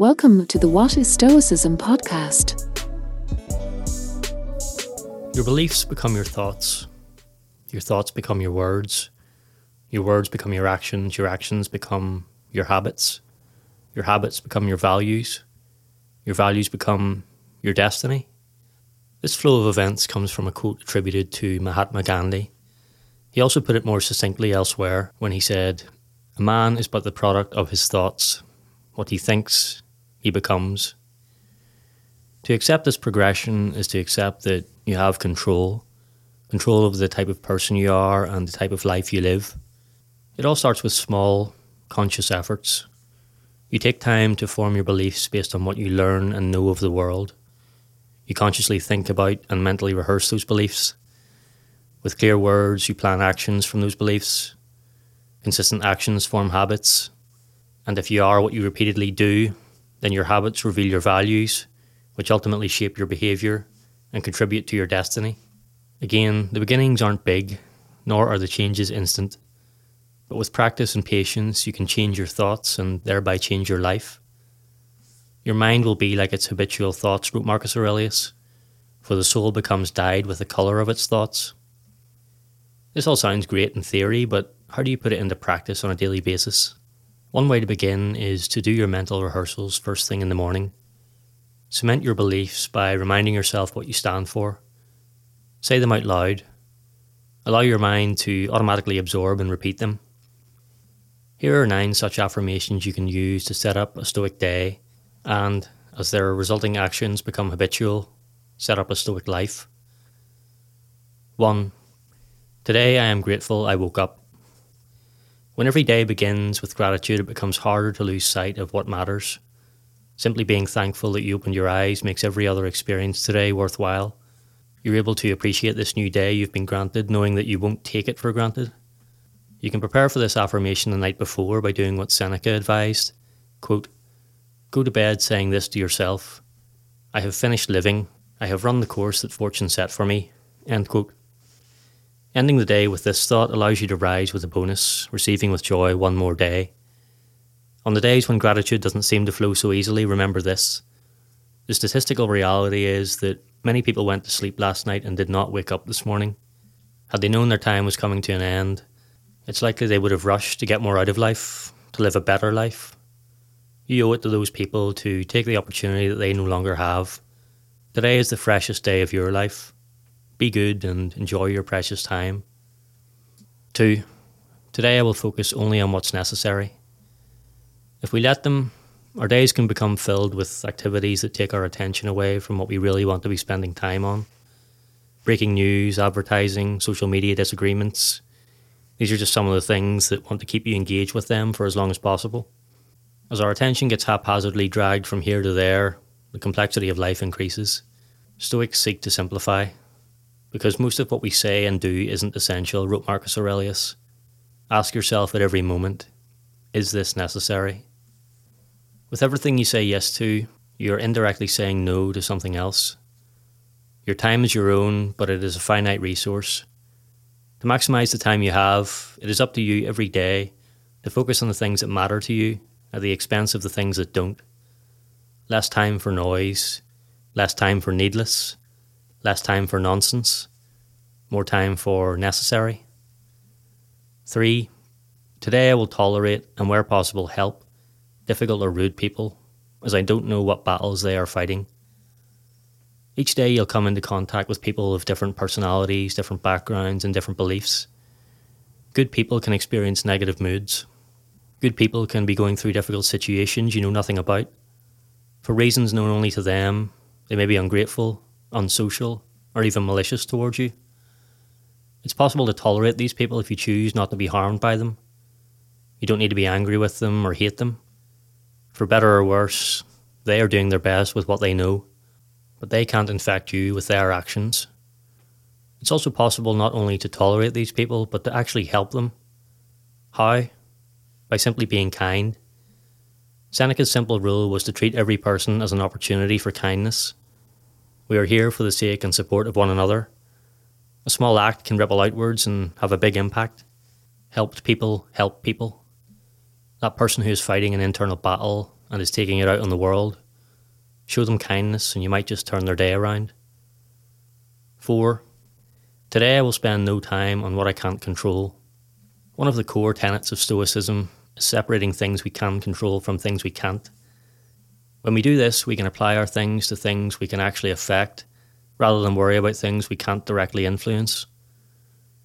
Welcome to the What is Stoicism podcast. Your beliefs become your thoughts. Your thoughts become your words. Your words become your actions. Your actions become your habits. Your habits become your values. Your values become your destiny. This flow of events comes from a quote attributed to Mahatma Gandhi. He also put it more succinctly elsewhere when he said, A man is but the product of his thoughts. What he thinks, he becomes. To accept this progression is to accept that you have control control of the type of person you are and the type of life you live. It all starts with small, conscious efforts. You take time to form your beliefs based on what you learn and know of the world. You consciously think about and mentally rehearse those beliefs. With clear words, you plan actions from those beliefs. Consistent actions form habits. And if you are what you repeatedly do, then your habits reveal your values, which ultimately shape your behaviour and contribute to your destiny. Again, the beginnings aren't big, nor are the changes instant. But with practice and patience, you can change your thoughts and thereby change your life. Your mind will be like its habitual thoughts, wrote Marcus Aurelius, for the soul becomes dyed with the colour of its thoughts. This all sounds great in theory, but how do you put it into practice on a daily basis? One way to begin is to do your mental rehearsals first thing in the morning. Cement your beliefs by reminding yourself what you stand for. Say them out loud. Allow your mind to automatically absorb and repeat them. Here are nine such affirmations you can use to set up a stoic day and, as their resulting actions become habitual, set up a stoic life. 1. Today I am grateful I woke up. When every day begins with gratitude, it becomes harder to lose sight of what matters. Simply being thankful that you opened your eyes makes every other experience today worthwhile. You're able to appreciate this new day you've been granted, knowing that you won't take it for granted. You can prepare for this affirmation the night before by doing what Seneca advised. Quote, Go to bed saying this to yourself I have finished living. I have run the course that fortune set for me. End quote. Ending the day with this thought allows you to rise with a bonus, receiving with joy one more day. On the days when gratitude doesn't seem to flow so easily, remember this. The statistical reality is that many people went to sleep last night and did not wake up this morning. Had they known their time was coming to an end, it's likely they would have rushed to get more out of life, to live a better life. You owe it to those people to take the opportunity that they no longer have. Today is the freshest day of your life. Be good and enjoy your precious time. 2. Today I will focus only on what's necessary. If we let them, our days can become filled with activities that take our attention away from what we really want to be spending time on. Breaking news, advertising, social media disagreements. These are just some of the things that want to keep you engaged with them for as long as possible. As our attention gets haphazardly dragged from here to there, the complexity of life increases. Stoics seek to simplify, because most of what we say and do isn't essential, wrote Marcus Aurelius. Ask yourself at every moment is this necessary? With everything you say yes to, you're indirectly saying no to something else. Your time is your own, but it is a finite resource. To maximize the time you have, it is up to you every day to focus on the things that matter to you at the expense of the things that don't. Less time for noise, less time for needless, less time for nonsense, more time for necessary. Three, today I will tolerate and, where possible, help difficult or rude people, as I don't know what battles they are fighting. Each day you'll come into contact with people of different personalities, different backgrounds, and different beliefs. Good people can experience negative moods. Good people can be going through difficult situations you know nothing about. For reasons known only to them, they may be ungrateful, unsocial, or even malicious towards you. It's possible to tolerate these people if you choose not to be harmed by them. You don't need to be angry with them or hate them. For better or worse, they are doing their best with what they know, but they can't infect you with their actions. It's also possible not only to tolerate these people, but to actually help them. How? By simply being kind. Seneca's simple rule was to treat every person as an opportunity for kindness. We are here for the sake and support of one another. A small act can ripple outwards and have a big impact. Helped people help people. That person who is fighting an internal battle and is taking it out on the world. Show them kindness, and you might just turn their day around. 4. Today I will spend no time on what I can't control. One of the core tenets of Stoicism is separating things we can control from things we can't. When we do this, we can apply our things to things we can actually affect rather than worry about things we can't directly influence.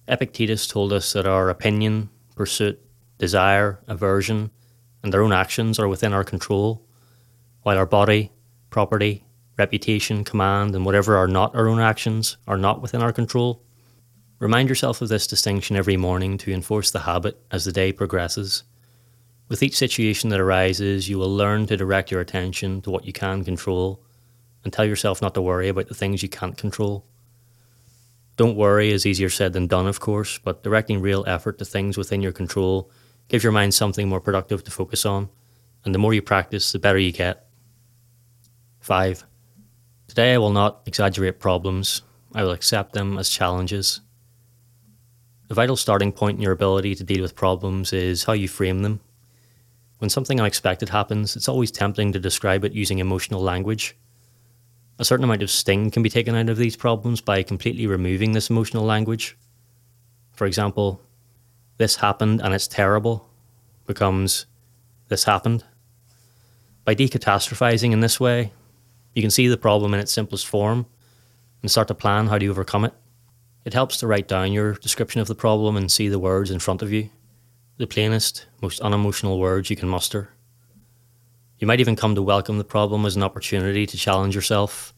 Epictetus told us that our opinion, pursuit, desire, aversion, and their own actions are within our control, while our body, property, reputation, command, and whatever are not our own actions are not within our control. Remind yourself of this distinction every morning to enforce the habit as the day progresses. With each situation that arises, you will learn to direct your attention to what you can control and tell yourself not to worry about the things you can't control. Don't worry is easier said than done, of course, but directing real effort to things within your control gives your mind something more productive to focus on, and the more you practice, the better you get. 5. Today I will not exaggerate problems, I will accept them as challenges. The vital starting point in your ability to deal with problems is how you frame them. When something unexpected happens, it's always tempting to describe it using emotional language. A certain amount of sting can be taken out of these problems by completely removing this emotional language. For example, this happened and it's terrible becomes this happened. By decatastrophizing in this way, you can see the problem in its simplest form and start to plan how to overcome it. It helps to write down your description of the problem and see the words in front of you, the plainest, most unemotional words you can muster. You might even come to welcome the problem as an opportunity to challenge yourself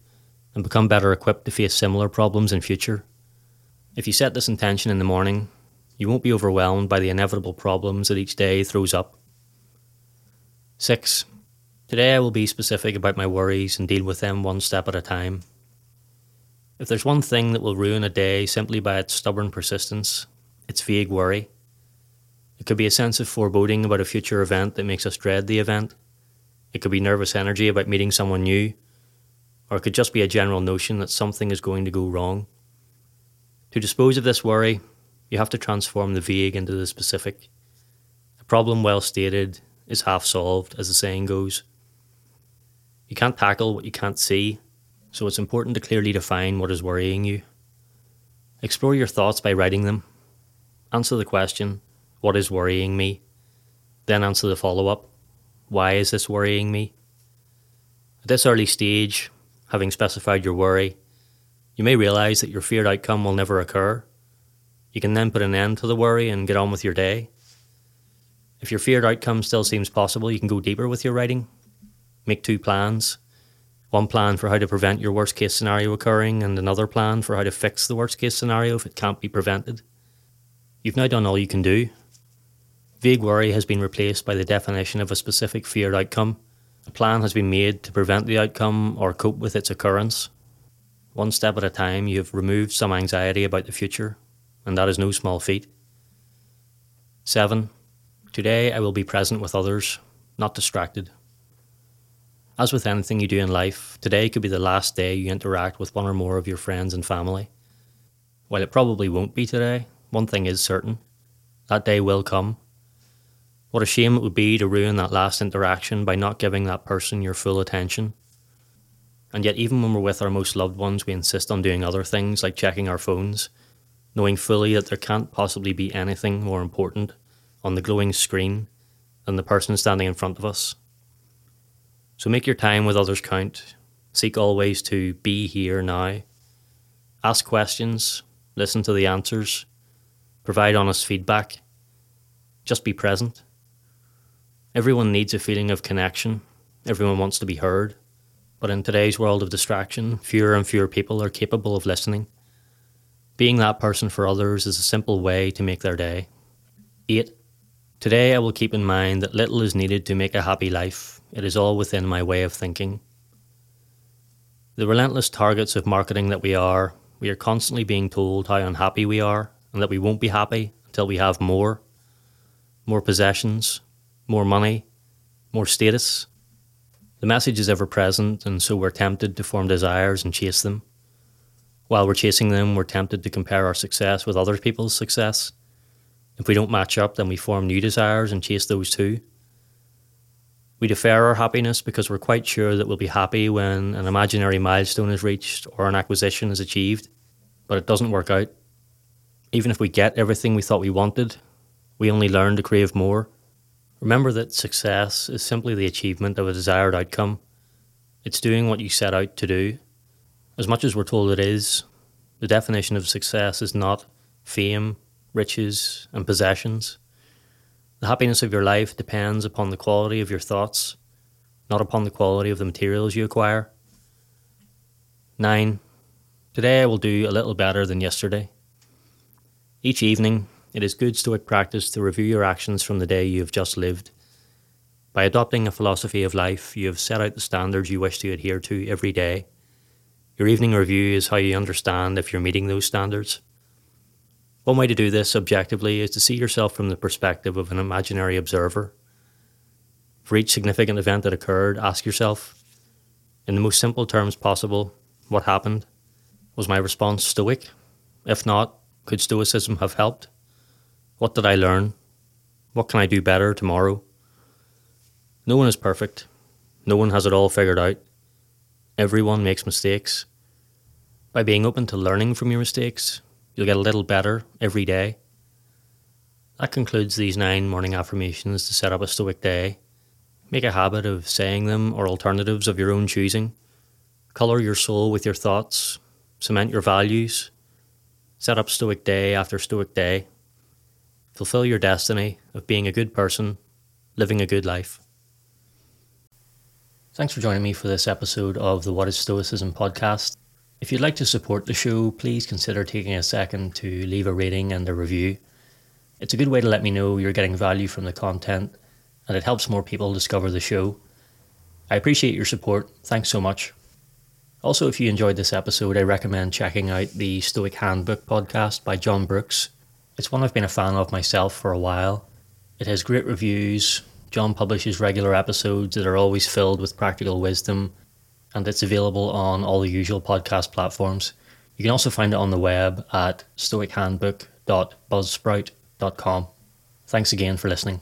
and become better equipped to face similar problems in future. If you set this intention in the morning, you won't be overwhelmed by the inevitable problems that each day throws up. 6. Today I will be specific about my worries and deal with them one step at a time. If there's one thing that will ruin a day simply by its stubborn persistence, it's vague worry. It could be a sense of foreboding about a future event that makes us dread the event. It could be nervous energy about meeting someone new. Or it could just be a general notion that something is going to go wrong. To dispose of this worry, you have to transform the vague into the specific. A problem well stated is half solved, as the saying goes. You can't tackle what you can't see, so it's important to clearly define what is worrying you. Explore your thoughts by writing them. Answer the question, What is worrying me? Then answer the follow up, Why is this worrying me? At this early stage, having specified your worry, you may realize that your feared outcome will never occur. You can then put an end to the worry and get on with your day. If your feared outcome still seems possible, you can go deeper with your writing make two plans one plan for how to prevent your worst case scenario occurring, and another plan for how to fix the worst case scenario if it can't be prevented. You've now done all you can do. Vague worry has been replaced by the definition of a specific feared outcome. A plan has been made to prevent the outcome or cope with its occurrence. One step at a time, you have removed some anxiety about the future, and that is no small feat. 7. Today I will be present with others, not distracted. As with anything you do in life, today could be the last day you interact with one or more of your friends and family. While it probably won't be today, one thing is certain that day will come. What a shame it would be to ruin that last interaction by not giving that person your full attention. And yet, even when we're with our most loved ones, we insist on doing other things like checking our phones, knowing fully that there can't possibly be anything more important on the glowing screen than the person standing in front of us. So make your time with others count. Seek always to be here now. Ask questions, listen to the answers, provide honest feedback. Just be present. Everyone needs a feeling of connection. Everyone wants to be heard. But in today's world of distraction, fewer and fewer people are capable of listening. Being that person for others is a simple way to make their day. 8. Today I will keep in mind that little is needed to make a happy life, it is all within my way of thinking. The relentless targets of marketing that we are, we are constantly being told how unhappy we are and that we won't be happy until we have more. More possessions, more money, more status. The message is ever present, and so we're tempted to form desires and chase them. While we're chasing them, we're tempted to compare our success with other people's success. If we don't match up, then we form new desires and chase those too. We defer our happiness because we're quite sure that we'll be happy when an imaginary milestone is reached or an acquisition is achieved, but it doesn't work out. Even if we get everything we thought we wanted, we only learn to crave more. Remember that success is simply the achievement of a desired outcome. It's doing what you set out to do. As much as we're told it is, the definition of success is not fame, riches, and possessions. The happiness of your life depends upon the quality of your thoughts, not upon the quality of the materials you acquire. 9. Today I will do a little better than yesterday. Each evening, it is good Stoic practice to review your actions from the day you have just lived. By adopting a philosophy of life, you have set out the standards you wish to adhere to every day. Your evening review is how you understand if you're meeting those standards. One way to do this objectively is to see yourself from the perspective of an imaginary observer. For each significant event that occurred, ask yourself, in the most simple terms possible, what happened? Was my response stoic? If not, could stoicism have helped? What did I learn? What can I do better tomorrow? No one is perfect. No one has it all figured out. Everyone makes mistakes. By being open to learning from your mistakes, You'll get a little better every day. That concludes these nine morning affirmations to set up a stoic day. Make a habit of saying them or alternatives of your own choosing. Colour your soul with your thoughts. Cement your values. Set up stoic day after stoic day. Fulfill your destiny of being a good person, living a good life. Thanks for joining me for this episode of the What is Stoicism podcast. If you'd like to support the show, please consider taking a second to leave a rating and a review. It's a good way to let me know you're getting value from the content, and it helps more people discover the show. I appreciate your support. Thanks so much. Also, if you enjoyed this episode, I recommend checking out the Stoic Handbook podcast by John Brooks. It's one I've been a fan of myself for a while. It has great reviews. John publishes regular episodes that are always filled with practical wisdom and it's available on all the usual podcast platforms. You can also find it on the web at stoichandbook.buzzsprout.com. Thanks again for listening.